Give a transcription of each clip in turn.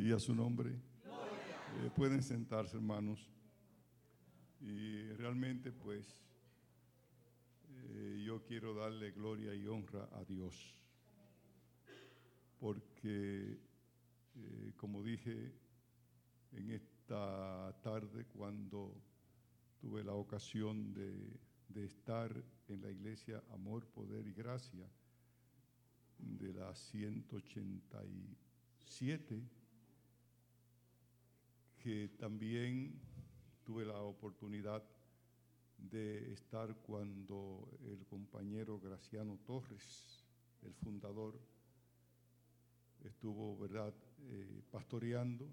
y a su nombre. Eh, pueden sentarse, hermanos. Y realmente, pues, eh, yo quiero darle gloria y honra a Dios. Porque, eh, como dije en esta tarde, cuando tuve la ocasión de, de estar en la iglesia Amor, Poder y Gracia, de la 187, que también tuve la oportunidad de estar cuando el compañero Graciano Torres, el fundador, estuvo, ¿verdad?, eh, pastoreando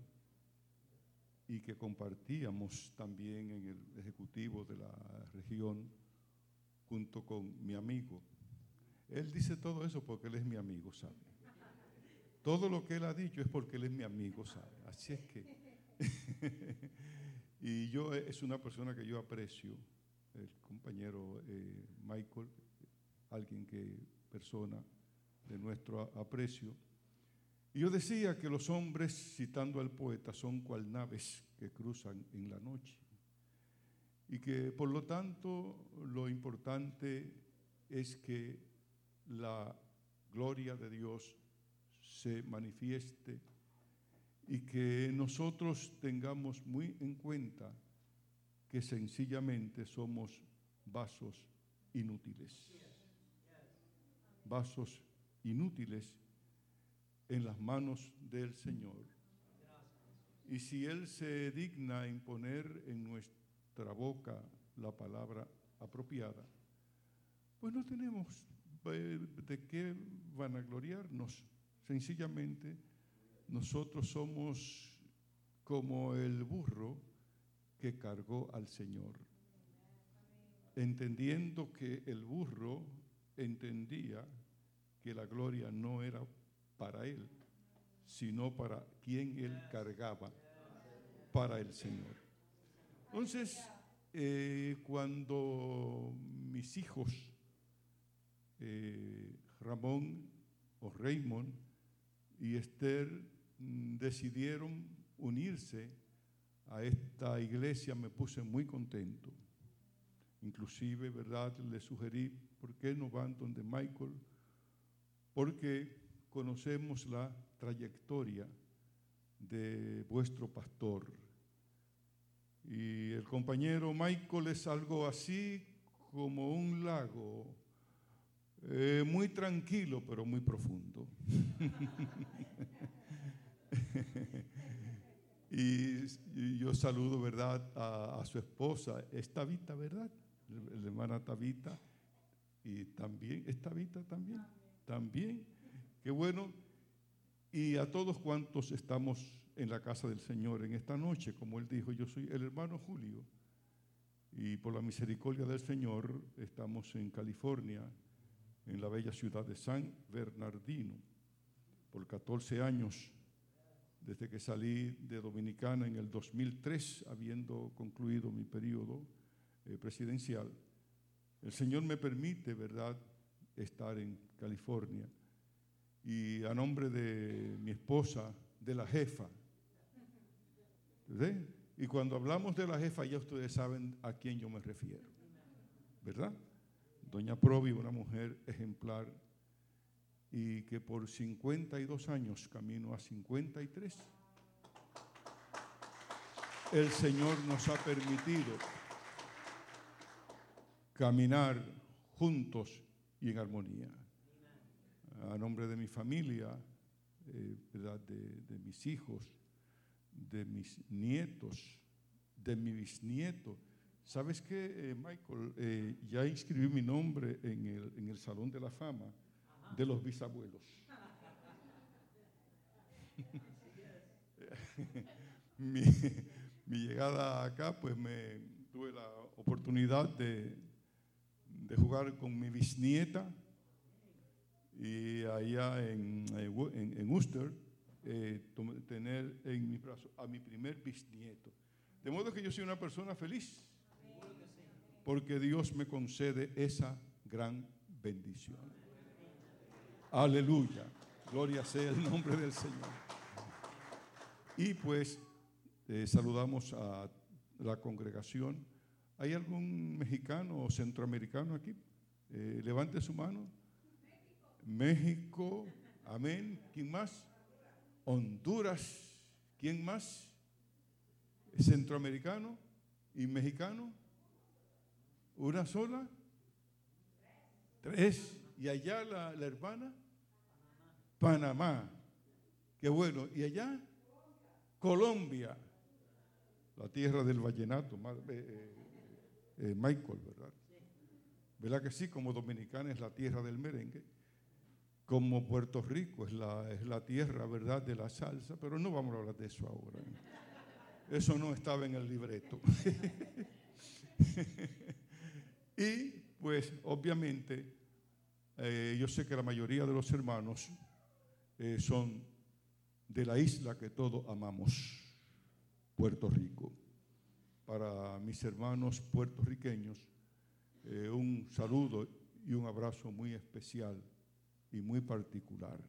y que compartíamos también en el ejecutivo de la región junto con mi amigo. Él dice todo eso porque él es mi amigo, ¿sabe? Todo lo que él ha dicho es porque él es mi amigo, ¿sabe? Así es que... y yo eh, es una persona que yo aprecio, el compañero eh, Michael, alguien que, persona de nuestro aprecio. Y yo decía que los hombres, citando al poeta, son cual naves que cruzan en la noche. Y que por lo tanto lo importante es que la gloria de Dios se manifieste y que nosotros tengamos muy en cuenta que sencillamente somos vasos inútiles. Vasos inútiles en las manos del Señor. Y si Él se digna en poner en nuestra boca la palabra apropiada, pues no tenemos de qué van a gloriarnos. Sencillamente nosotros somos como el burro que cargó al Señor, entendiendo que el burro entendía que la gloria no era para él, sino para quien él cargaba, para el Señor. Entonces, eh, cuando mis hijos, eh, Ramón o Raymond y Esther, decidieron unirse a esta iglesia, me puse muy contento. Inclusive, ¿verdad? Le sugerí, ¿por qué no van donde Michael? Porque conocemos la trayectoria de vuestro pastor. Y el compañero Michael es algo así como un lago, eh, muy tranquilo, pero muy profundo. y, yo saludo, ¿verdad?, a, su esposa, Estavita, ¿verdad? La hermana Tabita. Y también, Estavita también. También. Qué bueno. Y a todos cuantos estamos en la casa del Señor en esta noche, como él dijo, yo soy el hermano Julio. Y por la misericordia del Señor estamos en California, en la bella ciudad de San Bernardino. Por 14 años desde que salí de Dominicana en el 2003, habiendo concluido mi periodo eh, presidencial, el Señor me permite, ¿verdad?, estar en California. Y a nombre de mi esposa, de la jefa, ¿verdad? Y cuando hablamos de la jefa, ya ustedes saben a quién yo me refiero, ¿verdad? Doña Provi, una mujer ejemplar y que por 52 años, camino a 53, el Señor nos ha permitido caminar juntos y en armonía. A nombre de mi familia, eh, De, mis hijos, de mis nietos, de mi bisnieto. ¿Sabes qué, eh, Michael? Eh, ya inscribí mi nombre en el, en el Salón de la Fama de los bisabuelos. mi, llegada acá, pues me tuve la oportunidad de, jugar con mi bisnieta y allá en, en, Worcester eh, tener en mi brazo a mi primer bisnieto. De modo que yo soy una persona feliz porque Dios me concede esa gran bendición. Aleluya. Gloria sea el nombre del Señor. Y pues eh, saludamos a la congregación. ¿Hay algún mexicano o centroamericano aquí? Eh, levante su mano. México. Amén. ¿Quién más? Honduras. ¿Quién más? Centroamericano y mexicano. ¿Una sola? Tres. ¿Y allá la, hermana? Panamá. Qué bueno. ¿Y allá? Colombia. La tierra del vallenato. Eh, eh, eh, Michael, ¿verdad? ¿Verdad que sí? Como Dominicana es la tierra del merengue. Como Puerto Rico es la, es la tierra, ¿verdad?, de la salsa. Pero no vamos a hablar de eso ahora. Eso no estaba en el libreto. y pues obviamente eh, yo sé que la mayoría de los hermanos eh, son de la isla que todos amamos, Puerto Rico. Para mis hermanos puertorriqueños, eh, un saludo y un abrazo muy especial y muy particular.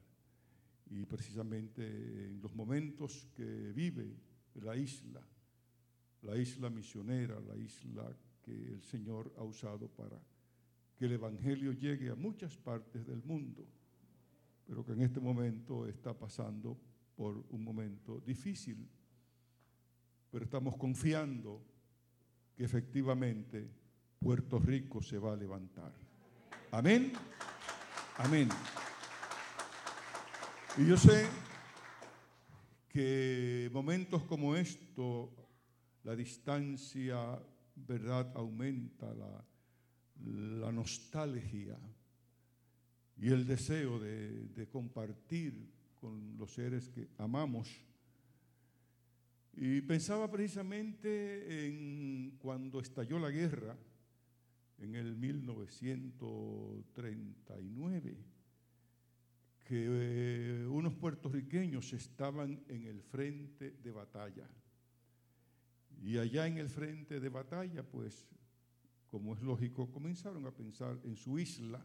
Y precisamente en los momentos que vive la isla, la isla misionera, la isla que el Señor ha usado para que el Evangelio llegue a muchas partes del mundo, pero que en este momento está pasando por un momento difícil. Pero estamos confiando que efectivamente Puerto Rico se va a levantar. Amén. Amén. Y yo sé que momentos como esto, la distancia, ¿verdad?, aumenta la la nostalgia y el deseo de, compartir con los seres que amamos. Y pensaba precisamente en cuando estalló la guerra, en el 1939, que eh, unos puertorriqueños estaban en el frente de batalla. Y allá en el frente de batalla, pues como es lógico, comenzaron a pensar en su isla.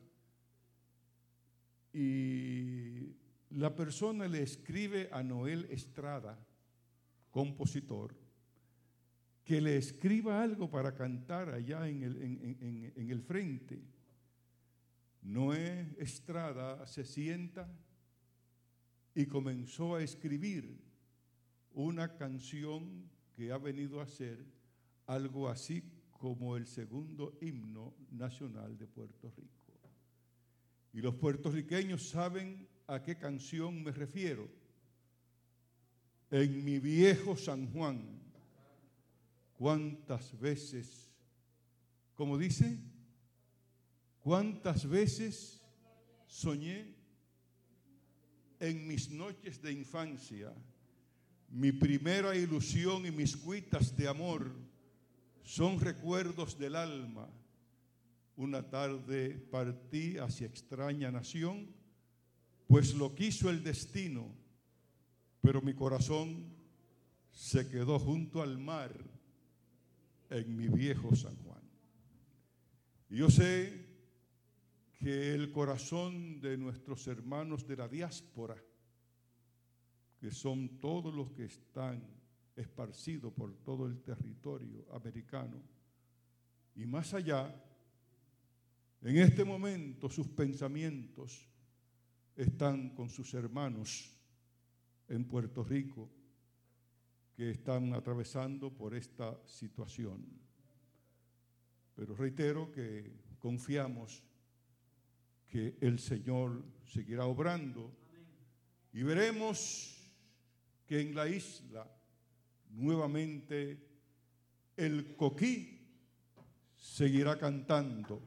Y la persona le escribe a Noel Estrada, compositor, que le escriba algo para cantar allá en el, en, el frente. Noé Estrada se sienta y comenzó a escribir una canción que ha venido a ser algo así como el segundo himno nacional de Puerto Rico. Y los puertorriqueños saben a qué canción me refiero. En mi viejo San Juan, cuántas veces, como dice, cuántas veces soñé en mis noches de infancia, mi primera ilusión y mis cuitas de amor son recuerdos del alma. Una tarde partí hacia extraña nación, pues lo quiso el destino, pero mi corazón se quedó junto al mar en mi viejo San Juan. Y yo sé que el corazón de nuestros hermanos de la diáspora, que son todos los que están esparcido por todo el territorio americano. Y más allá, en este momento sus pensamientos están con sus hermanos en Puerto Rico que están atravesando por esta situación. Pero reitero que confiamos que el Señor seguirá obrando y veremos que en la isla nuevamente el coquí seguirá cantando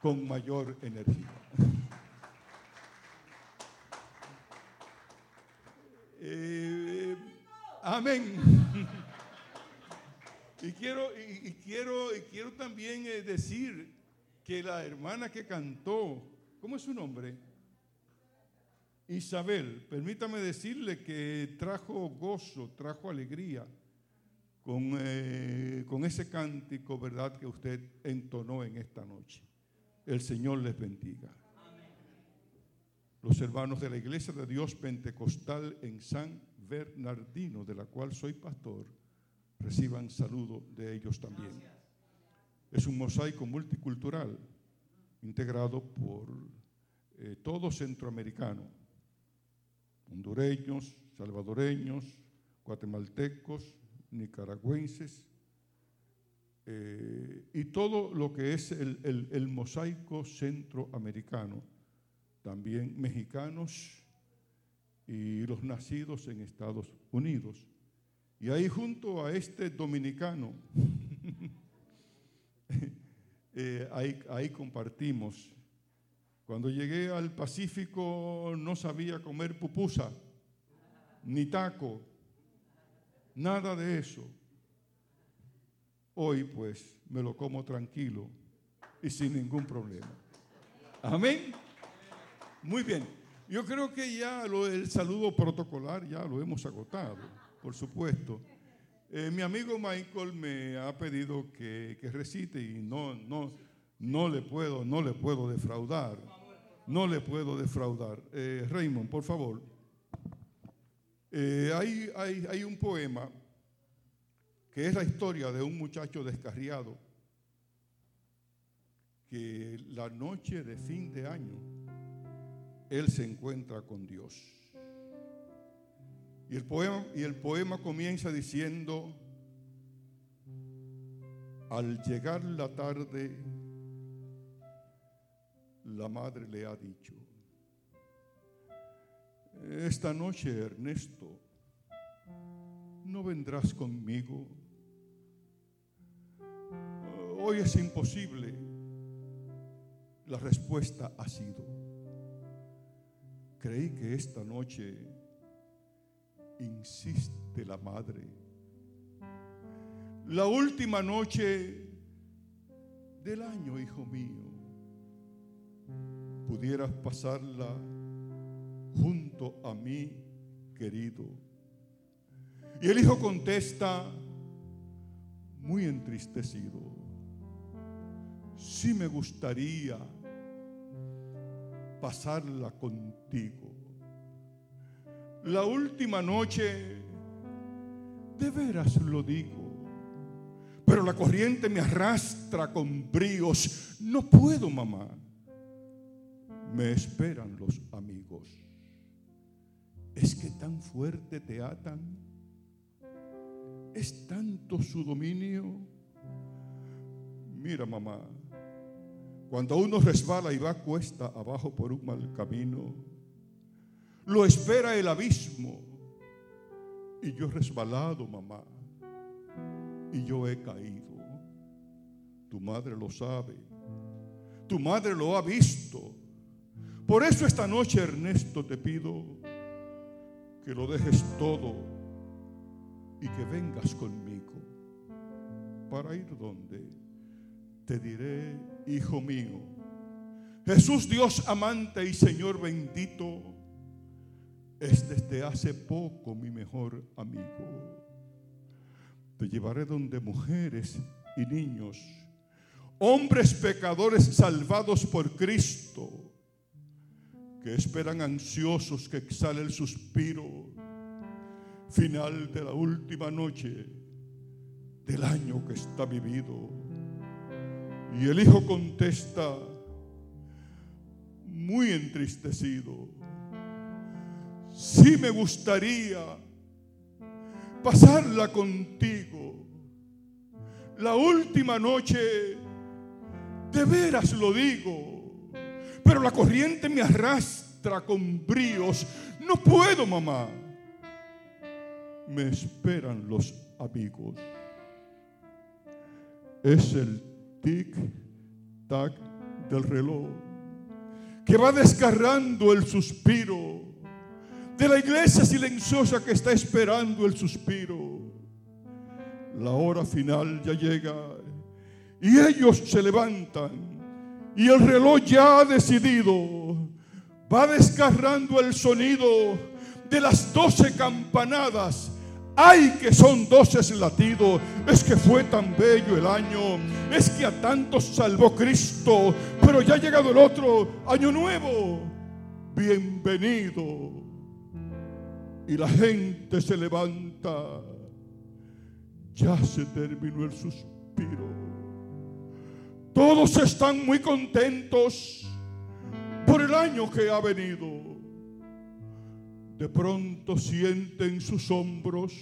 con mayor energía. Eh, amén. Y quiero, y, quiero, y quiero también eh, decir que la hermana que cantó, ¿cómo es su nombre? Isabel, permítame decirle que trajo gozo, trajo alegría con, eh, con ese cántico, ¿verdad?, que usted entonó en esta noche. El Señor les bendiga. Los hermanos de la Iglesia de Dios Pentecostal en San Bernardino, de la cual soy pastor, reciban saludo de ellos también. Es un mosaico multicultural integrado por eh, todo centroamericano, hondureños, salvadoreños, guatemaltecos, nicaragüenses, eh, y todo lo que es el, mosaico centroamericano, también mexicanos y los nacidos en Estados Unidos. Y ahí junto a este dominicano, eh, ahí, ahí compartimos. Cuando llegué al Pacífico no sabía comer pupusa, ni taco, nada de eso. Hoy pues me lo como tranquilo y sin ningún problema. Amén. Muy bien. Yo creo que ya lo, el saludo protocolar ya lo hemos agotado, por supuesto. Eh, mi amigo Michael me ha pedido que, recite y no, no, no, le puedo, no le puedo defraudar. No le puedo defraudar. Eh, Raymond, por favor. Eh, hay, hay, hay un poema que es la historia de un muchacho descarriado que la noche de fin de año él se encuentra con Dios. Y el poema, y el poema comienza diciendo, al llegar la tarde, la madre le ha dicho, esta noche Ernesto, ¿no vendrás conmigo? Hoy es imposible. La respuesta ha sido, creí que esta noche insiste la madre. La última noche del año, hijo mío, pudieras pasarla junto a mí, querido. Y el hijo contesta, muy entristecido, sí me gustaría pasarla contigo. La última noche, de veras lo digo, pero la corriente me arrastra con bríos. No puedo, mamá. Me esperan los amigos. Es que tan fuerte te atan es tanto su dominio. Mira, mamá, cuando uno resbala y va cuesta abajo por un mal camino, lo espera el abismo. Y yo he resbalado, mamá, y yo he caído. Tu madre lo sabe, tu madre lo ha visto. Por eso esta noche, Ernesto, te pido que lo dejes todo y que vengas conmigo. ¿Para ir donde Te diré, hijo mío, Jesús Dios amante y Señor bendito, es desde hace poco mi mejor amigo. Te llevaré donde mujeres y niños, hombres pecadores salvados por Cristo, que esperan ansiosos que exhale el suspiro final de la última noche del año que está vivido. Y el hijo contesta, muy entristecido, sí me gustaría pasarla contigo. La última noche, de veras lo digo, pero la corriente me arrastra con bríos. No puedo, mamá me esperan los amigos. Es el tic-tac del reloj que va descarrando el suspiro de la iglesia silenciosa que está esperando el suspiro. La hora final ya llega y ellos se levantan y el reloj ya ha decidido. Va descarrando el sonido de las doce campanadas Ay, que son doce latidos. Es que fue tan bello el año. Es que a tantos salvó Cristo. Pero ya ha llegado el otro año nuevo. Bienvenido. y la gente se levanta. Ya se terminó el suspiro. Todos están muy contentos por el año que ha venido. De pronto sienten sus hombros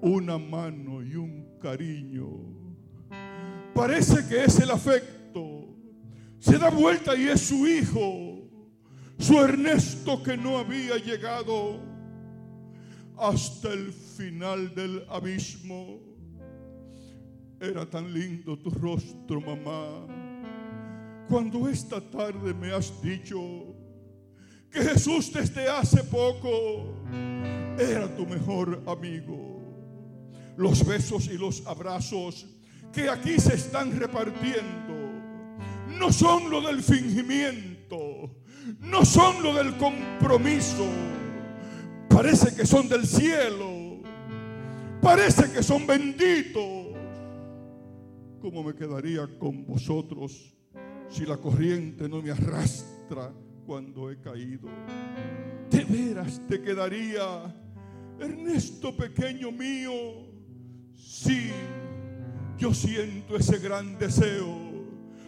una mano y un cariño. Parece que es el afecto. Se da vuelta y es su hijo, su Ernesto que no había llegado hasta el final del abismo. Era tan lindo tu rostro, mamá. Cuando esta tarde me has dicho que Jesús desde hace poco era tu mejor amigo. Los besos y los abrazos que aquí se están repartiendo no son lo del fingimiento, no son lo del compromiso. Parece que son del cielo, parece que son benditos. ¿Cómo me quedaría con vosotros si la corriente no me arrastra cuando he caído? De veras te quedaría, Ernesto pequeño mío, sí, yo siento ese gran deseo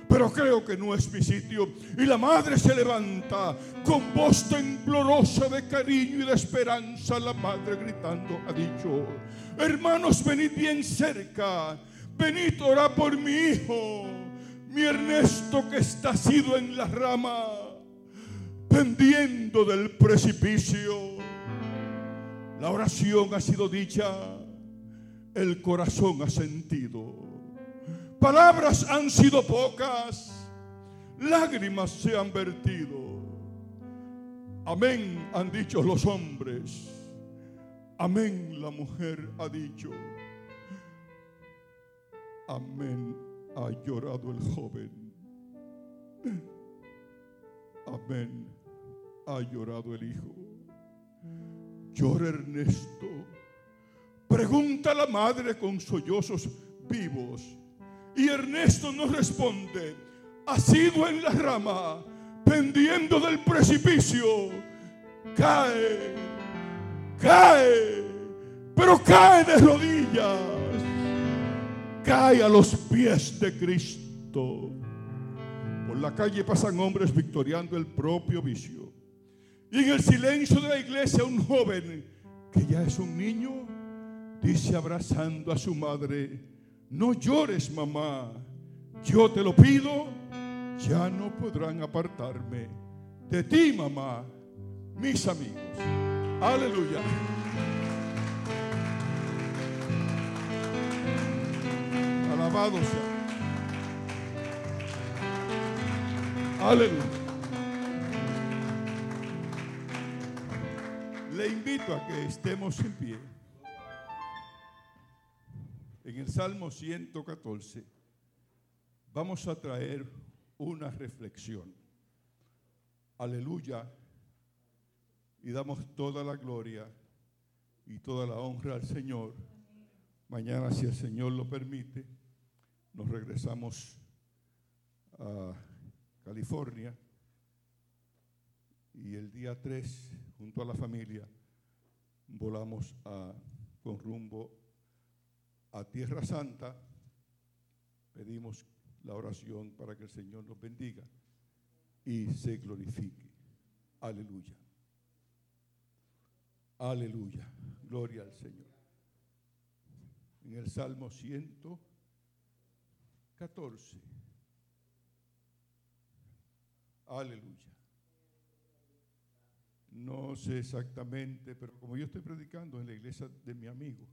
pero creo que no es mi sitio. Y la madre se levanta con voz temblorosa de cariño y de esperanza. La madre gritando ha dicho, hermanos, venid bien cerca, venid orar por mi hijo, mi Ernesto que está asido en la rama, pendiendo del precipicio. La oración ha sido dicha, el corazón ha sentido. Palabras han sido pocas, lágrimas se han vertido. Amén han dicho los hombres. Amén la mujer ha dicho. Amén ha llorado el joven. Amén ha llorado el hijo. Llora Ernesto. Pregunta la madre con sollozos vivos. Y Ernesto no responde. Ha sido en la rama, pendiendo del precipicio. Cae, cae, pero cae de rodillas. Cae a los pies de Cristo. Por la calle pasan hombres victoriando el propio vicio. Y en el silencio de la iglesia un joven que ya es un niño dice abrazando a su madre, no llores, mamá. Yo te lo pido. Ya no podrán apartarme de ti, mamá, mis amigos. Aleluya. Alabado. Aleluya. Le invito a que estemos en pie en el Salmo 114, vamos a traer una reflexión. Aleluya. Y damos toda la gloria y toda la honra al Señor. Mañana, si el Señor lo permite, nos regresamos a California y el día 3, junto a la familia, volamos a, con rumbo a Tierra Santa, pedimos la oración para que el Señor nos bendiga y se glorifique. Aleluya. Aleluya. Gloria al Señor. En el Salmo 114. Aleluya. No sé exactamente, pero como yo estoy predicando en la iglesia de mi amigo,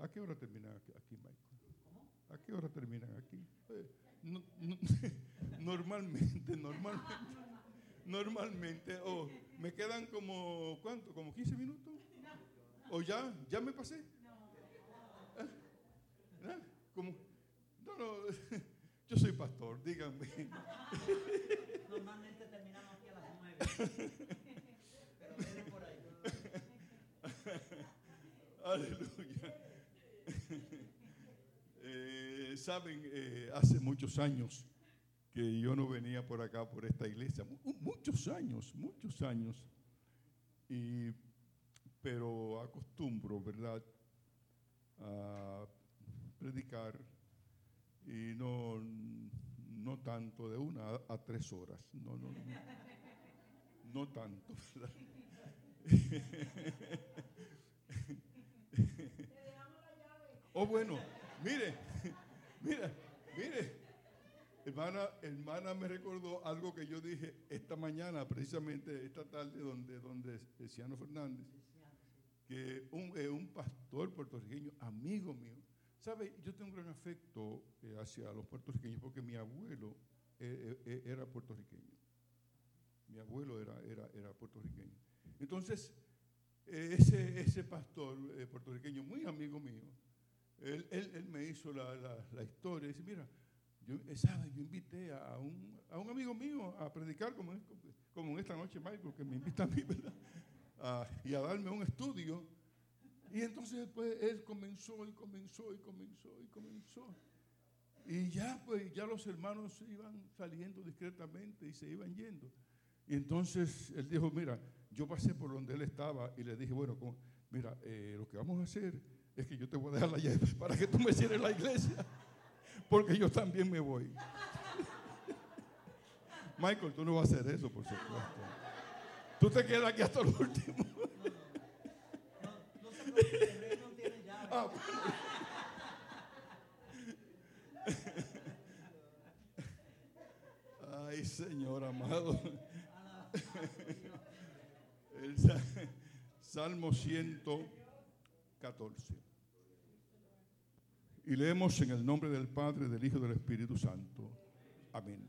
¿A qué hora terminan aquí, Michael? ¿A qué hora terminan aquí? Eh, normalmente, normalmente, normalmente, o oh, me quedan como, ¿cuánto? ¿Como 15 minutos? ¿O ya? ¿Ya me pasé? ¿Eh? ¿Eh? No, no, yo soy pastor, díganme. Normalmente terminamos aquí a las 9. Pero por ahí. Aleluya. Eh, saben, eh, hace muchos años que yo no venía por acá, por esta iglesia, muchos años, muchos años. Y pero acostumbro, ¿verdad?, a predicar y no, no tanto de una a, tres horas, no, no, no, no tanto, ¿verdad? oh, bueno, mire, mire, mire. Hermana, hermana me recordó algo que yo dije esta mañana, precisamente esta tarde, donde, donde Ciano Fernández, que un, eh, un pastor puertorriqueño, amigo mío, sabe, yo tengo un gran afecto eh, hacia los puertorriqueños porque mi abuelo eh, era puertorriqueño. Mi abuelo era, era, era puertorriqueño. Entonces, ese, ese pastor puertorriqueño, muy amigo mío, él, él, él me hizo la, la, la historia dice, mira, yo, ¿sabe? yo invité a un, a un, amigo mío a predicar como, como en esta noche, Michael, que me invita a mí, ¿verdad? y a darme un estudio. Y entonces después él comenzó y comenzó y comenzó y comenzó. Y ya pues ya los hermanos iban saliendo discretamente y se iban yendo. Y entonces él dijo, mira, yo pasé por donde él estaba y le dije, bueno, mira, eh, lo que vamos a hacer es que yo te voy a dejar la llave para que tú me cierres la iglesia porque yo también me voy. Michael, tú no vas a hacer eso, por supuesto. Tú te quedas aquí hasta el último. No, no, se preocupe, el no tiene llave. Ay, Señor amado. El Salmo 114. Y leemos en el nombre del Padre, del Hijo y del Espíritu Santo. Amén.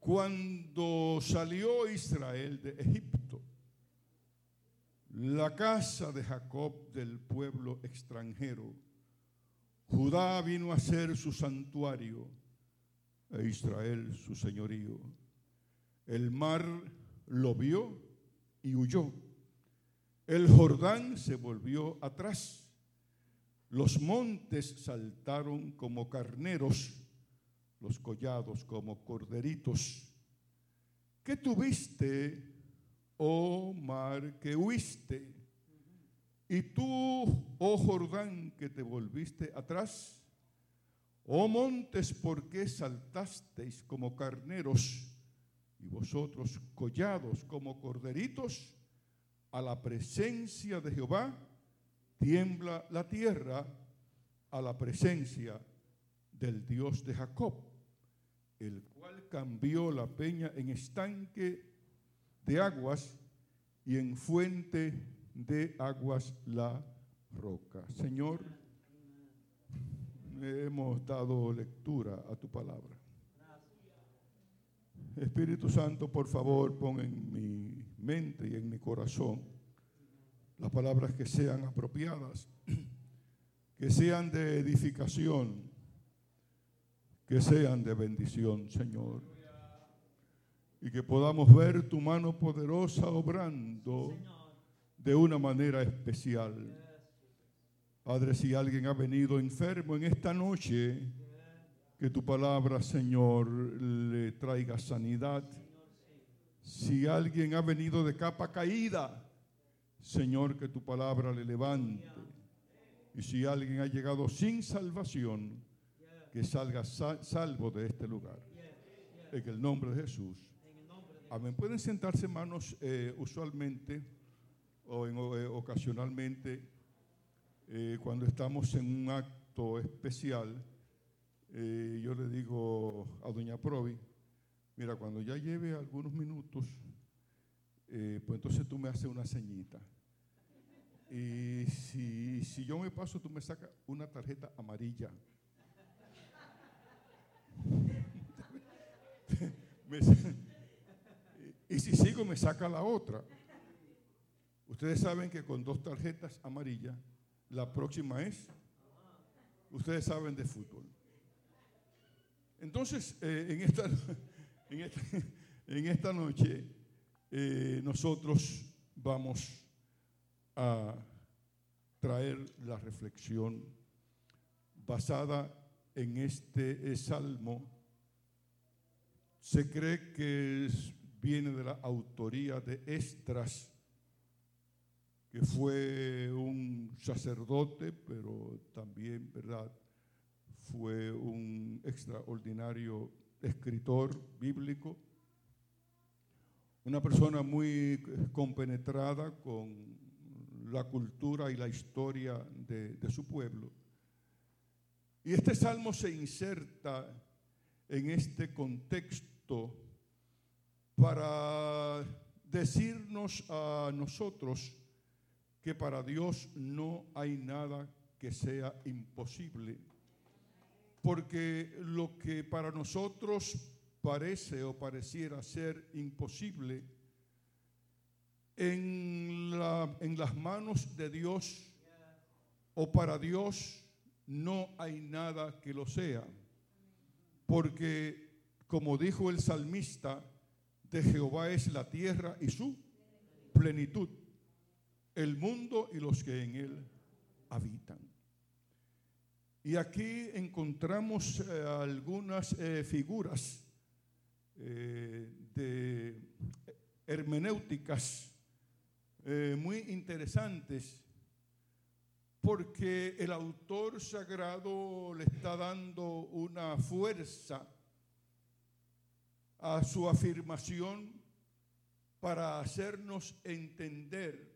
Cuando salió Israel de Egipto, la casa de Jacob del pueblo extranjero, Judá vino a ser su santuario e Israel su señorío. El mar lo vio y huyó. El Jordán se volvió atrás los montes saltaron como carneros, los collados como corderitos. ¿Qué tuviste, oh mar, que huiste? Y tú, oh Jordán, que te volviste atrás. Oh montes, ¿por qué saltasteis como carneros? Y vosotros, collados como corderitos, a la presencia de Jehová tiembla la tierra a la presencia del Dios de Jacob, el cual cambió la peña en estanque de aguas y en fuente de aguas la roca. Señor, hemos dado lectura a tu palabra. Espíritu Santo, por favor, pon en mi mente y en mi corazón las palabras que sean apropiadas, que sean de edificación, que sean de bendición, Señor. Y que podamos ver tu mano poderosa obrando de una manera especial. Padre, si alguien ha venido enfermo en esta noche, que tu palabra, Señor, le traiga sanidad. Si alguien ha venido de capa caída, Señor, que tu palabra le levante. Y si alguien ha llegado sin salvación, que salga salvo de este lugar. En el nombre de Jesús. Amén. Pueden sentarse, hermanos, eh, usualmente o eh, ocasionalmente, eh, cuando estamos en un acto especial, yo le digo a doña Provi, mira, cuando ya lleve algunos minutos, pues entonces tú me haces una ceñita. Y si, si yo me paso, tú me sacas una tarjeta amarilla. y si sigo, me saca la otra. Ustedes saben que con dos tarjetas amarillas, la próxima es, ustedes saben de fútbol. Entonces, eh, en, esta, en, esta, en, esta, noche, eh, nosotros vamos a traer la reflexión basada en este salmo. Se cree que viene de la autoría de Estras, que fue un sacerdote, pero también, ¿verdad? Fue un extraordinario escritor bíblico, una persona muy compenetrada con la cultura y la historia de, de su pueblo. Y este salmo se inserta en este contexto para decirnos a nosotros que para Dios no hay nada que sea imposible. Porque lo que para nosotros parece o pareciera ser imposible, en, en las manos de Dios o para Dios no hay nada que lo sea. Porque, como dijo el salmista, de Jehová es la tierra y su plenitud, el mundo y los que en él habitan. Y aquí encontramos eh, algunas eh, figuras eh, de hermenéuticas muy interesantes porque el autor sagrado le está dando una fuerza a su afirmación para hacernos entender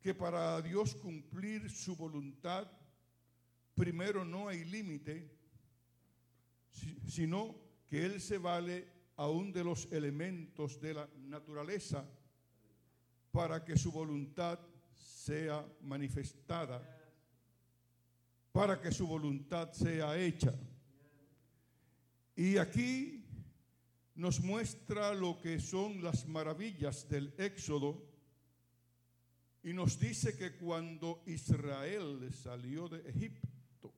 que para Dios cumplir su voluntad, primero no hay límite, sino que Él se vale aún de los elementos de la naturaleza para que su voluntad sea manifestada, para que su voluntad sea hecha. Y aquí nos muestra lo que son las maravillas del Éxodo y nos dice que cuando Israel salió de Egipto,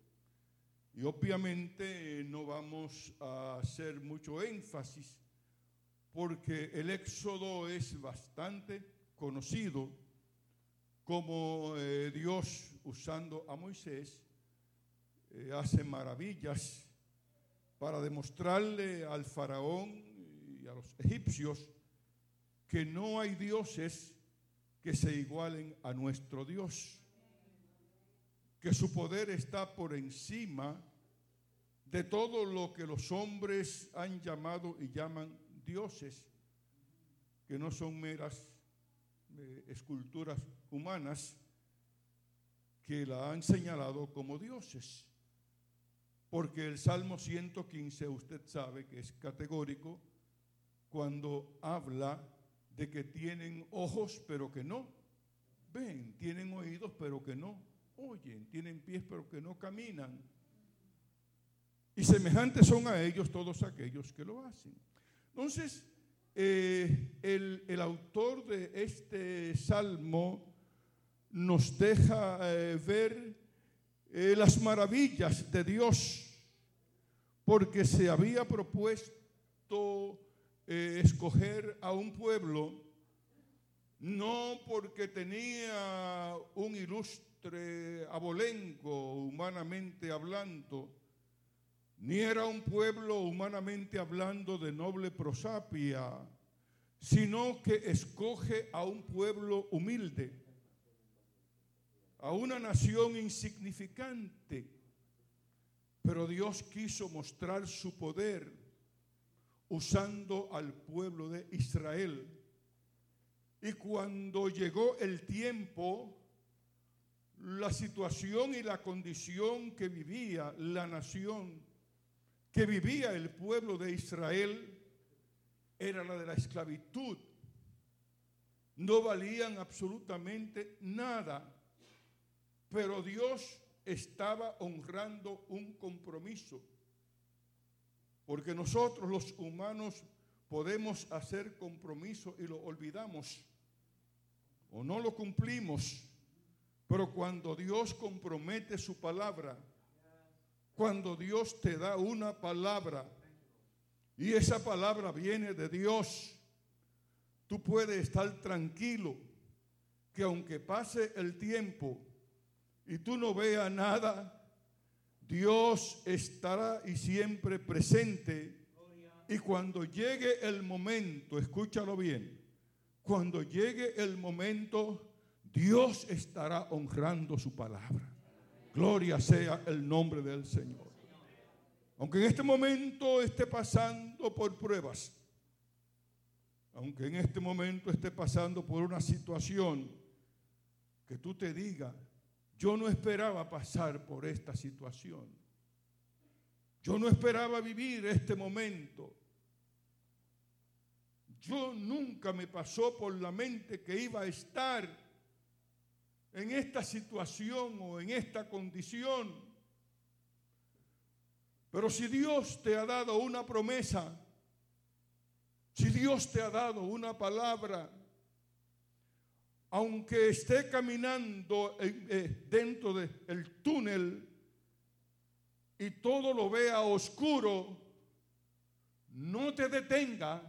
y obviamente no vamos a hacer mucho énfasis porque el Éxodo es bastante conocido, como eh, Dios usando a Moisés eh, hace maravillas para demostrarle al faraón a los egipcios que no hay dioses que se igualen a nuestro Dios, que su poder está por encima de todo lo que los hombres han llamado y llaman dioses, que no son meras esculturas humanas que la han señalado como dioses. Porque el Salmo 115, usted sabe que es categórico cuando habla de que tienen ojos pero que no ven, tienen oídos pero que no oyen, tienen pies pero que no caminan. Y semejantes son a ellos todos aquellos que lo hacen. Entonces, eh, el, autor de este salmo nos deja eh, ver eh, las maravillas de Dios, porque se había propuesto escoger a un pueblo, no porque tenía un ilustre abolengo, humanamente hablando, ni era un pueblo humanamente hablando de noble prosapia, sino que escoge a un pueblo humilde, a una nación insignificante. Pero Dios quiso mostrar su poder usando al pueblo de Israel. Y cuando llegó el tiempo, la situación y la condición que vivía la nación que vivía el pueblo de Israel era la de la esclavitud. No valían absolutamente nada, pero Dios estaba honrando un compromiso, porque nosotros los humanos podemos hacer compromiso y lo olvidamos o no lo cumplimos, pero cuando Dios compromete su palabra, cuando Dios te da una palabra y esa palabra viene de Dios, tú puedes estar tranquilo que aunque pase el tiempo y tú no veas nada, Dios estará y siempre presente. Y cuando llegue el momento, escúchalo bien, cuando llegue el momento, Dios estará honrando su palabra. Gloria sea el nombre del Señor. Aunque en este momento esté pasando por pruebas, aunque en este momento esté pasando por una situación que tú te digas, yo no esperaba pasar por esta situación. Yo no esperaba vivir este momento. Yo nunca me pasó por la mente que iba a estar en esta situación o en esta condición. Pero si Dios te ha dado una promesa, si Dios te ha dado una palabra, aunque esté caminando eh, dentro del túnel y todo lo vea oscuro, no te detenga,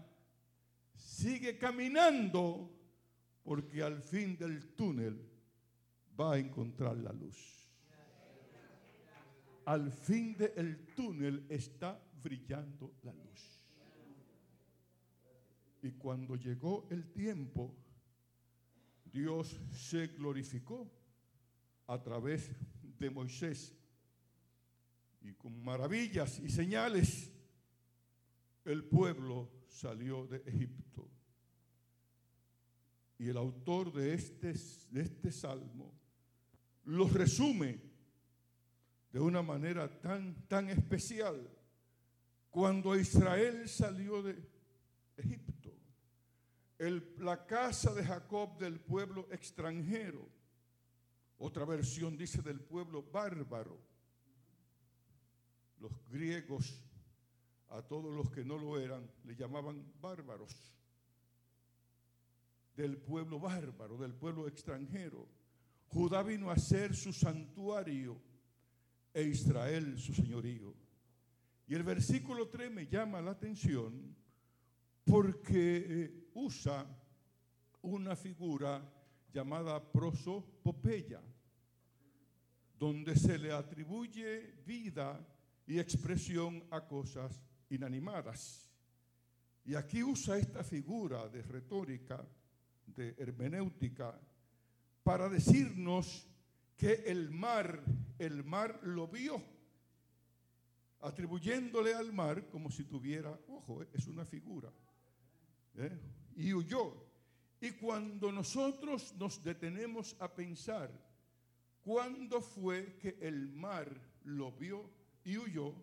sigue caminando, porque al fin del túnel va a encontrar la luz. Al fin del túnel está brillando la luz. Y cuando llegó el tiempo, Dios se glorificó a través de Moisés. Y con maravillas y señales, el pueblo salió de Egipto. Y el autor de este, este salmo lo resume de una manera tan, tan especial. Cuando Israel salió de Egipto, la casa de Jacob del pueblo extranjero. Otra versión dice del pueblo bárbaro. Los griegos a todos los que no lo eran le llamaban bárbaros. Del pueblo bárbaro, del pueblo extranjero. Judá vino a ser su santuario e Israel su señorío. Y el versículo 3 me llama la atención porque eh, usa una figura llamada prosopopeya, donde se le atribuye vida y expresión a cosas inanimadas. Y aquí usa esta figura de retórica, de hermenéutica, para decirnos que el mar, el mar lo vio, atribuyéndole al mar como si tuviera, ojo, es una figura, ¿eh? Y huyó. Y cuando nosotros nos detenemos a pensar, ¿cuándo fue que el mar lo vio y huyó?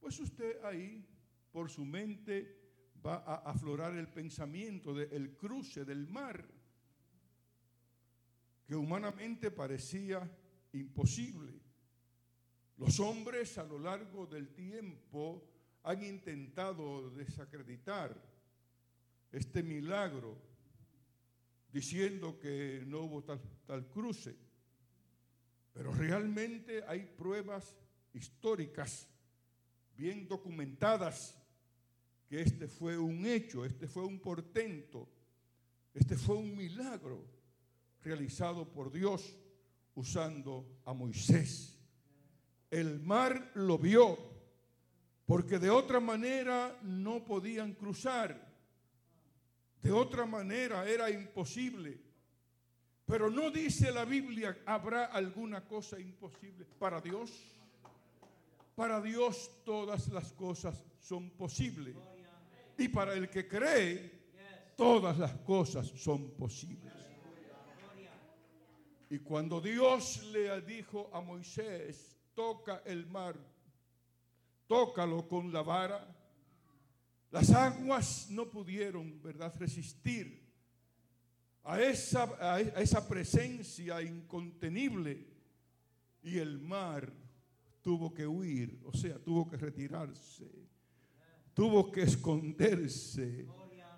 Pues usted ahí, por su mente, va a aflorar el pensamiento del cruce del mar, que humanamente parecía imposible. Los hombres a lo largo del tiempo han intentado desacreditar este milagro diciendo que no hubo tal, tal cruce. Pero realmente hay pruebas históricas bien documentadas que este fue un hecho, este fue un portento, este fue un milagro realizado por Dios usando a Moisés. El mar lo vio, porque de otra manera no podían cruzar. De otra manera era imposible. Pero no dice la Biblia, ¿habrá alguna cosa imposible para Dios? Para Dios todas las cosas son posibles. Y para el que cree, todas las cosas son posibles. Y cuando Dios le dijo a Moisés, toca el mar, tócalo con la vara, las aguas no pudieron, ¿verdad?, resistir a esa, a esa presencia incontenible y el mar tuvo que huir, o sea, tuvo que retirarse, tuvo que esconderse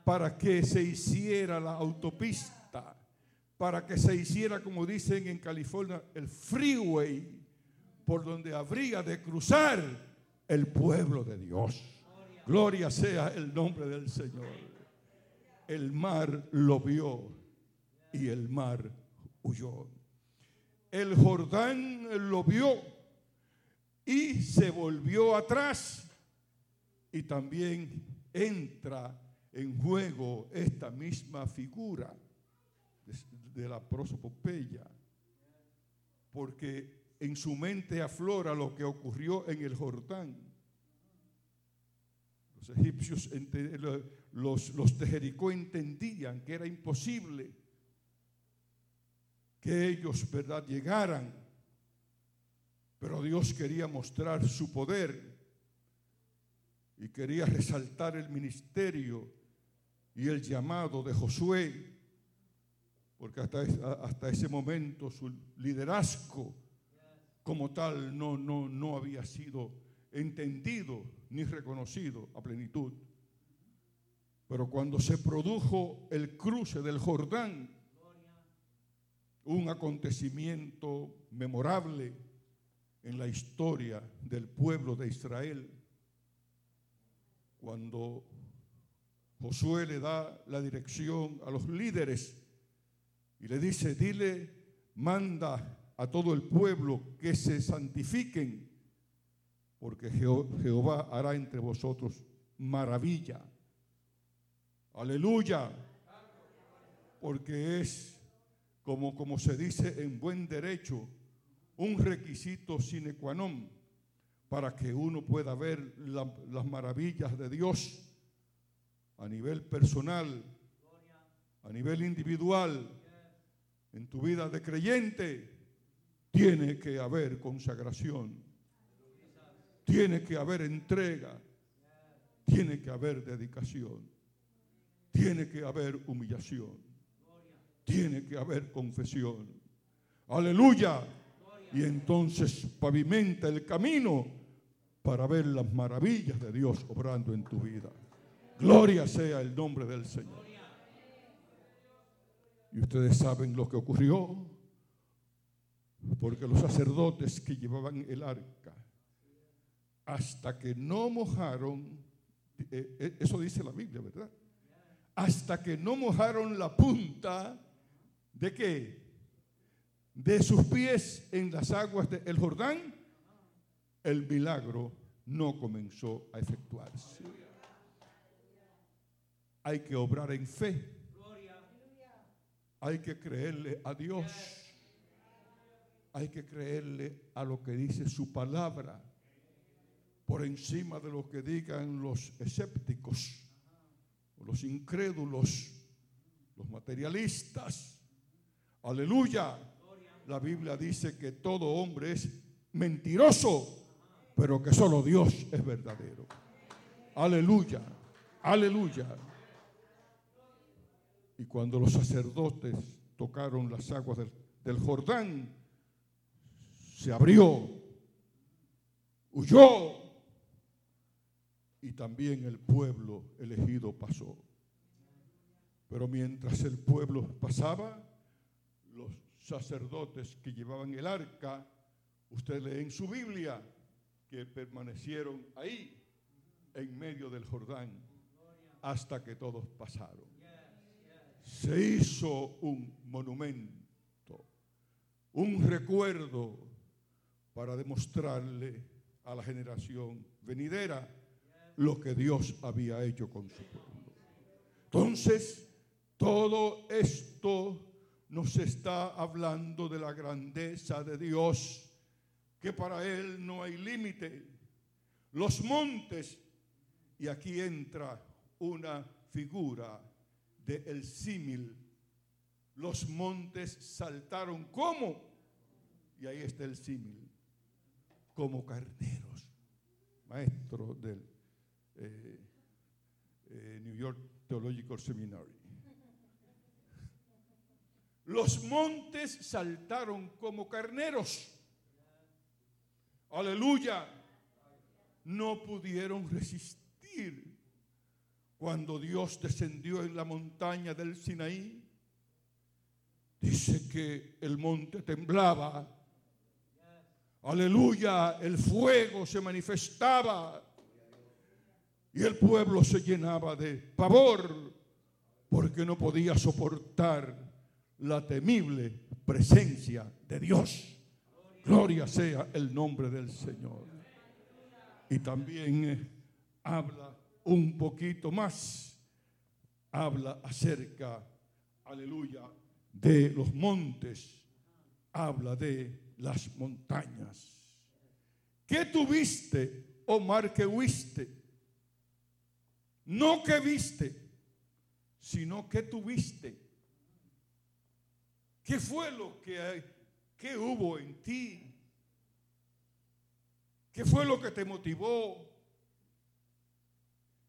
para que se hiciera la autopista, para que se hiciera, como dicen en California, el freeway, por donde habría de cruzar el pueblo de Dios. Gloria sea el nombre del Señor. El mar lo vio y el mar huyó. El Jordán lo vio y se volvió atrás. Y también entra en juego esta misma figura de, la prosopopeya, porque en su mente aflora lo que ocurrió en el Jordán. Los egipcios, los, los de Jericó entendían que era imposible que ellos, ¿verdad?, llegaran. Pero Dios quería mostrar su poder y quería resaltar el ministerio y el llamado de Josué, porque hasta, hasta ese momento su liderazgo como tal no, no, no había sido entendido ni reconocido a plenitud. Pero cuando se produjo el cruce del Jordán, un acontecimiento memorable en la historia del pueblo de Israel, cuando Josué le da la dirección a los líderes y le dice, dile, manda a todo el pueblo que se santifiquen, porque Jehová hará entre vosotros maravilla. Aleluya. Porque es, como, como se dice en buen derecho, un requisito sine qua non para que uno pueda ver las maravillas de Dios a nivel personal, a nivel individual, en tu vida de creyente tiene que haber consagración. Tiene que haber entrega. Tiene que haber dedicación. Tiene que haber humillación. Tiene que haber confesión. Aleluya. Y entonces pavimenta el camino para ver las maravillas de Dios obrando en tu vida. Gloria sea el nombre del Señor. Y ustedes saben lo que ocurrió porque los sacerdotes que llevaban el arca, hasta que no mojaron, eh, eh, eso dice la Biblia, ¿verdad? Hasta que no mojaron la punta de qué? De sus pies en las aguas del Jordán, el milagro no comenzó a efectuarse. Hay que obrar en fe. Hay que creerle a Dios hay que creerle a lo que dice su palabra por encima de lo que digan los escépticos, los incrédulos, los materialistas. Aleluya. La Biblia dice que todo hombre es mentiroso, pero que solo Dios es verdadero. Aleluya. Aleluya. Y cuando los sacerdotes tocaron las aguas del, del Jordán, se abrió, huyó y también el pueblo elegido pasó. Pero mientras el pueblo pasaba, los sacerdotes que llevaban el arca, usted lee en su Biblia que permanecieron ahí en medio del Jordán hasta que todos pasaron. Se hizo un monumento, un recuerdo para demostrarle a la generación venidera lo que Dios había hecho con su pueblo. Entonces, todo esto nos está hablando de la grandeza de Dios, que para Él no hay límite. Los montes, y aquí entra una figura del el símil, los montes saltaron como, y ahí está el símil, como carneros. Maestro del eh, eh, New York Theological Seminary. Los montes saltaron como carneros. Aleluya. No pudieron resistir cuando Dios descendió en la montaña del Sinaí. Dice que el monte temblaba Aleluya, el fuego se manifestaba y el pueblo se llenaba de pavor porque no podía soportar la temible presencia de Dios. Gloria sea el nombre del Señor. Y también eh, habla un poquito más, habla acerca, aleluya, de los montes, habla de las montañas. ¿Qué tuviste, oh mar, que huiste? No que viste, sino que tuviste. ¿Qué fue lo que, que hubo en ti? ¿Qué fue lo que te motivó?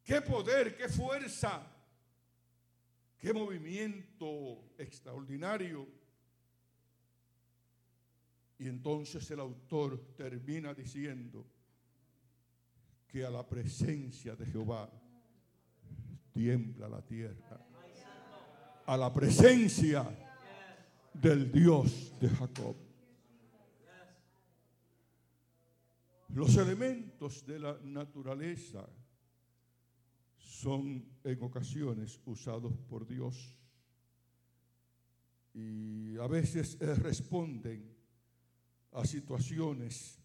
¿Qué poder, qué fuerza, qué movimiento extraordinario? Y entonces el autor termina diciendo que a la presencia de Jehová tiembla la tierra. A la presencia del Dios de Jacob. Los elementos de la naturaleza son en ocasiones usados por Dios y a veces eh, responden a situaciones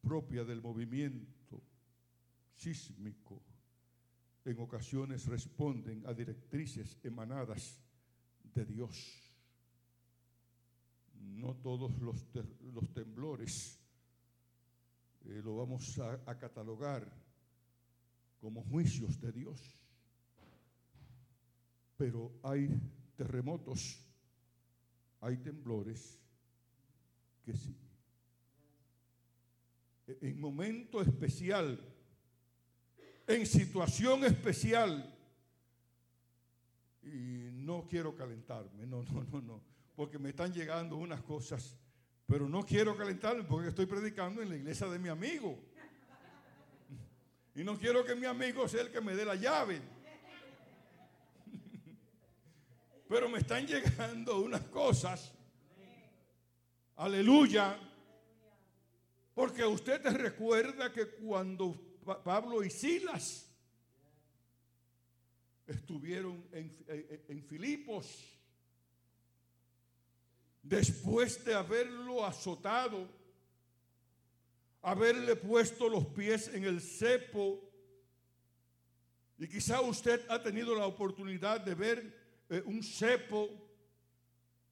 propias del movimiento sísmico. En ocasiones responden a directrices emanadas de Dios. No todos los, los temblores eh, lo vamos a, a catalogar como juicios de Dios. Pero hay terremotos, hay temblores que sí. E, en momento especial, en situación especial, y no quiero calentarme, no, no, no, no, porque me están llegando unas cosas pero no quiero calentarme porque estoy predicando en la iglesia de mi amigo. Y no quiero que mi amigo sea el que me dé la llave. Pero me están llegando unas cosas. Aleluya. Porque usted te recuerda que cuando Pablo y Silas estuvieron en, en Filipos, después de haberlo azotado, haberle puesto los pies en el cepo, y quizá usted ha tenido la oportunidad de ver eh, un cepo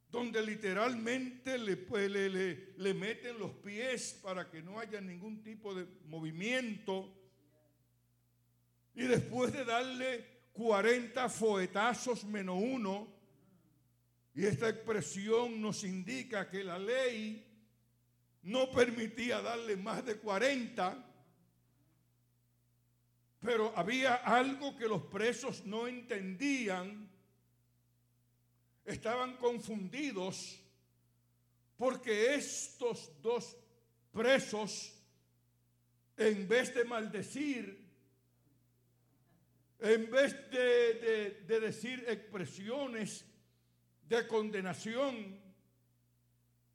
donde literalmente le, le, le, meten los pies para que no haya ningún tipo de movimiento. Y después de darle 40 foetazos menos uno, y esta expresión nos indica que la ley no permitía darle más de 40, pero había algo que los presos no entendían. Estaban confundidos porque estos dos presos, en vez de maldecir, en vez de, de decir expresiones de condenación.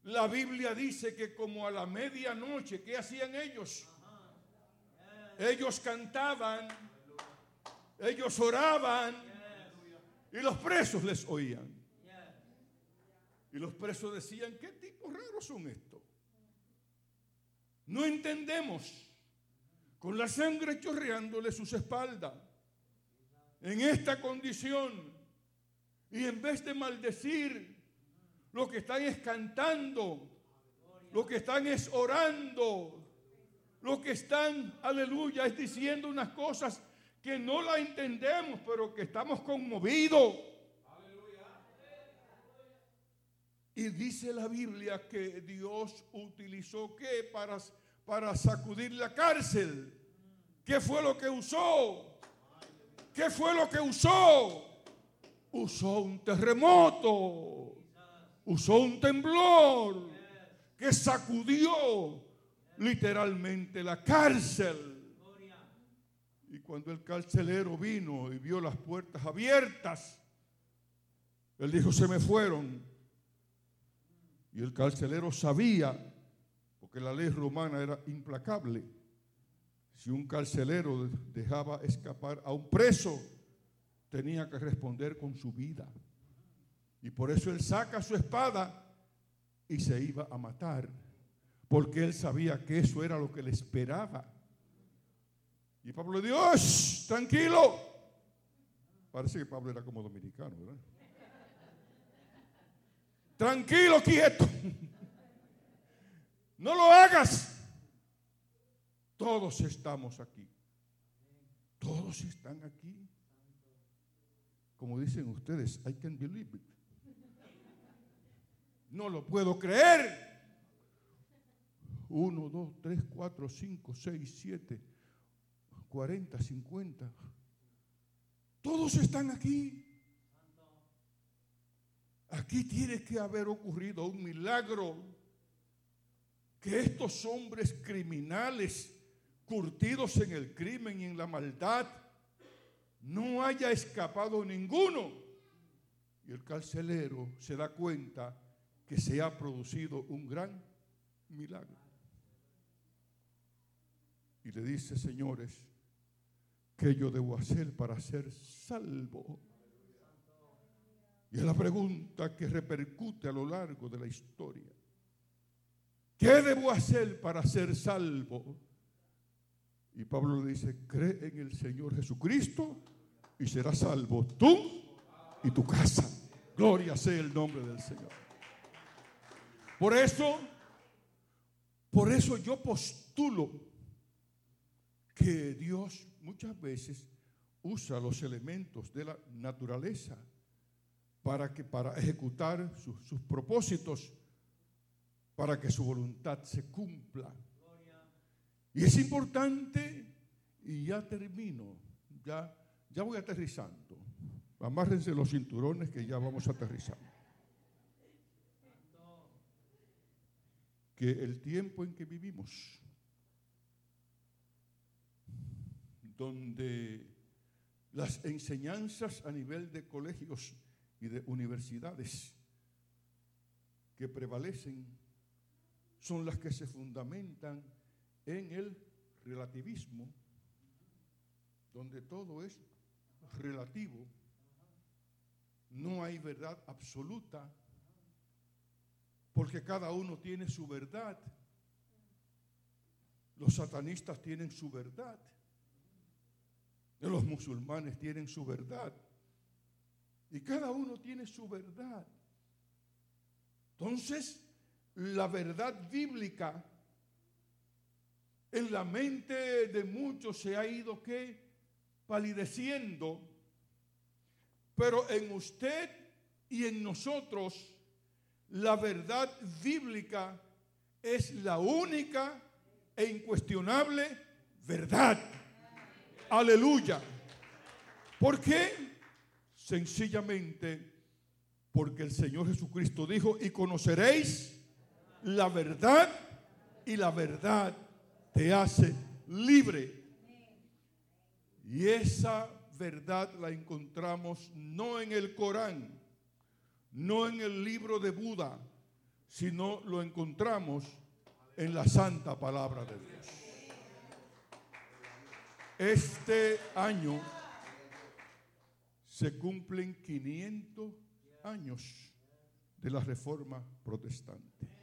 La Biblia dice que como a la medianoche, ¿qué hacían ellos? Ellos cantaban, ellos oraban y los presos les oían. Y los presos decían, ¿qué tipo raros son estos? No entendemos. Con la sangre chorreándole sus espaldas. En esta condición y en vez de maldecir, lo que están es cantando, lo que están es orando, lo que están, aleluya, es diciendo unas cosas que no la entendemos, pero que estamos conmovidos. Y dice la Biblia que Dios utilizó qué para, para sacudir la cárcel. ¿Qué fue lo que usó? ¿Qué fue lo que usó? usó un terremoto, usó un temblor que sacudió literalmente la cárcel. Y cuando el carcelero vino y vio las puertas abiertas, él dijo, se me fueron. Y el carcelero sabía, porque la ley romana era implacable, si un carcelero dejaba escapar a un preso, tenía que responder con su vida. Y por eso él saca su espada y se iba a matar, porque él sabía que eso era lo que le esperaba. Y Pablo dijo, tranquilo. Parece que Pablo era como dominicano, ¿verdad? Tranquilo, quieto. No lo hagas. Todos estamos aquí. Todos están aquí. Como dicen ustedes, I can believe it. No lo puedo creer. Uno, dos, tres, cuatro, cinco, seis, siete, cuarenta, cincuenta. Todos están aquí. Aquí tiene que haber ocurrido un milagro. Que estos hombres criminales, curtidos en el crimen y en la maldad, no haya escapado ninguno. Y el carcelero se da cuenta que se ha producido un gran milagro. Y le dice, señores, ¿qué yo debo hacer para ser salvo? Y es la pregunta que repercute a lo largo de la historia. ¿Qué debo hacer para ser salvo? Y Pablo le dice, cree en el Señor Jesucristo y serás salvo tú y tu casa. Gloria sea el nombre del Señor. Por eso, por eso yo postulo que Dios muchas veces usa los elementos de la naturaleza para, que, para ejecutar sus propósitos, para que su voluntad se cumpla. Y es importante, y ya termino, ya, ya voy aterrizando. Amárrense los cinturones que ya vamos a aterrizar. Que el tiempo en que vivimos, donde las enseñanzas a nivel de colegios y de universidades que prevalecen son las que se fundamentan en el relativismo, donde todo es relativo, no hay verdad absoluta, porque cada uno tiene su verdad. Los satanistas tienen su verdad. Los musulmanes tienen su verdad. Y cada uno tiene su verdad. Entonces, la verdad bíblica en la mente de muchos se ha ido que palideciendo, pero en usted y en nosotros la verdad bíblica es la única e incuestionable verdad. Aleluya. ¿Por qué? Sencillamente porque el Señor Jesucristo dijo, y conoceréis la verdad y la verdad te hace libre. Y esa verdad la encontramos no en el Corán, no en el libro de Buda, sino lo encontramos en la santa palabra de Dios. Este año se cumplen 500 años de la reforma protestante.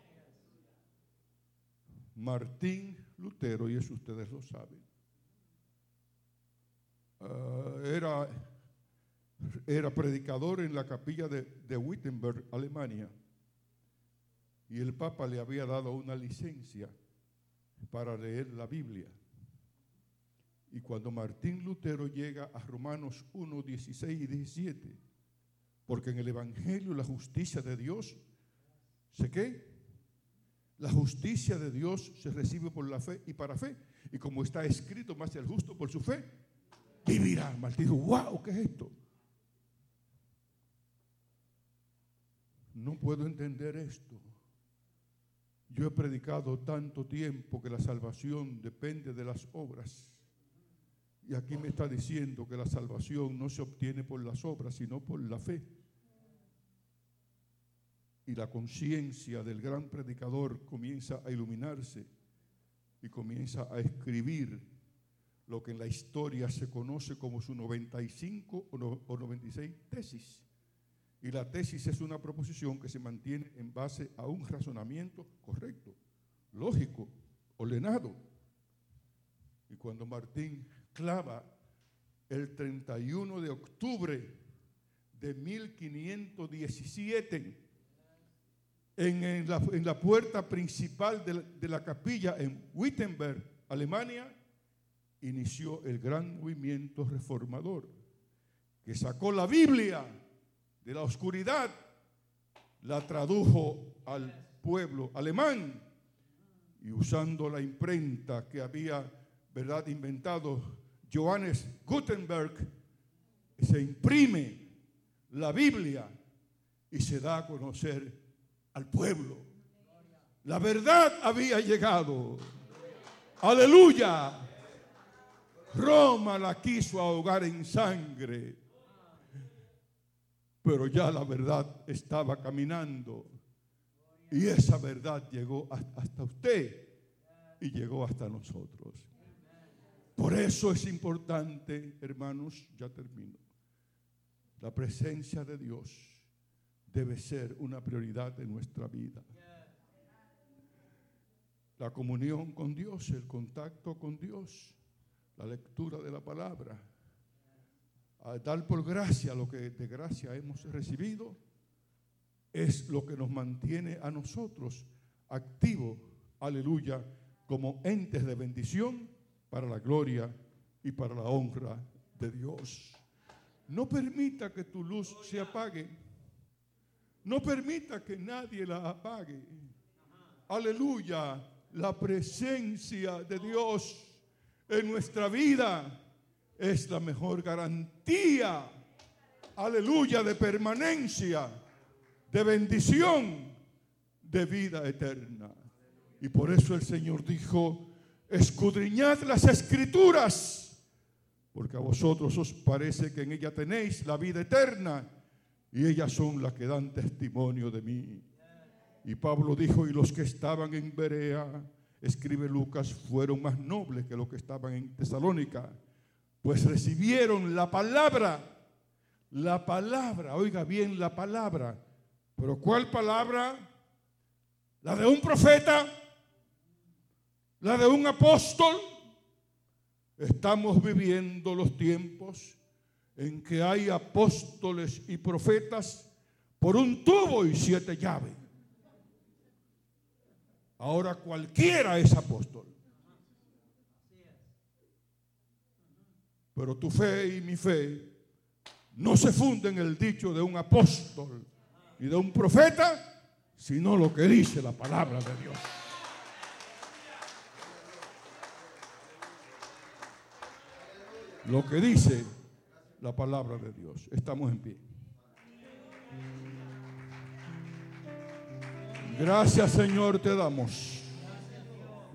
Martín Lutero, y eso ustedes lo saben, ah, era, era predicador en la capilla de, de Wittenberg, Alemania, y el Papa le había dado una licencia para leer la Biblia. Y cuando Martín Lutero llega a Romanos 1, 16 y 17, porque en el Evangelio la justicia de Dios, ¿se qué? La justicia de Dios se recibe por la fe y para fe. Y como está escrito, más el justo por su fe, vivirá. Martín dijo, wow, ¿qué es esto? No puedo entender esto. Yo he predicado tanto tiempo que la salvación depende de las obras. Y aquí me está diciendo que la salvación no se obtiene por las obras, sino por la fe. Y la conciencia del gran predicador comienza a iluminarse y comienza a escribir lo que en la historia se conoce como su 95 o 96 tesis. Y la tesis es una proposición que se mantiene en base a un razonamiento correcto, lógico, ordenado. Y cuando Martín clava el 31 de octubre de 1517 en, la, puerta principal de la, capilla en Wittenberg, Alemania, inició el gran movimiento reformador, que sacó la Biblia de la oscuridad, la tradujo al pueblo alemán y usando la imprenta que había ¿verdad? inventado Johannes Gutenberg, se imprime la Biblia y se da a conocer al pueblo. La verdad había llegado. Aleluya. Roma la quiso ahogar en sangre. Pero ya la verdad estaba caminando. Y esa verdad llegó hasta usted y llegó hasta nosotros. Por eso es importante, hermanos, ya termino, la presencia de Dios debe ser una prioridad de nuestra vida. La comunión con Dios, el contacto con Dios, la lectura de la palabra, dar por gracia lo que de gracia hemos recibido, es lo que nos mantiene a nosotros activos, aleluya, como entes de bendición para la gloria y para la honra de Dios. No permita que tu luz se apague. No permita que nadie la apague. Aleluya. La presencia de Dios en nuestra vida es la mejor garantía. Aleluya de permanencia, de bendición, de vida eterna. Y por eso el Señor dijo, escudriñad las escrituras, porque a vosotros os parece que en ella tenéis la vida eterna y ellas son las que dan testimonio de mí. Y Pablo dijo, y los que estaban en Berea, escribe Lucas, fueron más nobles que los que estaban en Tesalónica, pues recibieron la palabra, la palabra, oiga bien la palabra, pero ¿cuál palabra? La de un profeta, la de un apóstol. Estamos viviendo los tiempos en que hay apóstoles y profetas por un tubo y siete llaves. Ahora cualquiera es apóstol. Pero tu fe y mi fe no se funden en el dicho de un apóstol y de un profeta, sino lo que dice la palabra de Dios. Lo que dice la palabra de Dios. Estamos en pie. Gracias Señor te damos.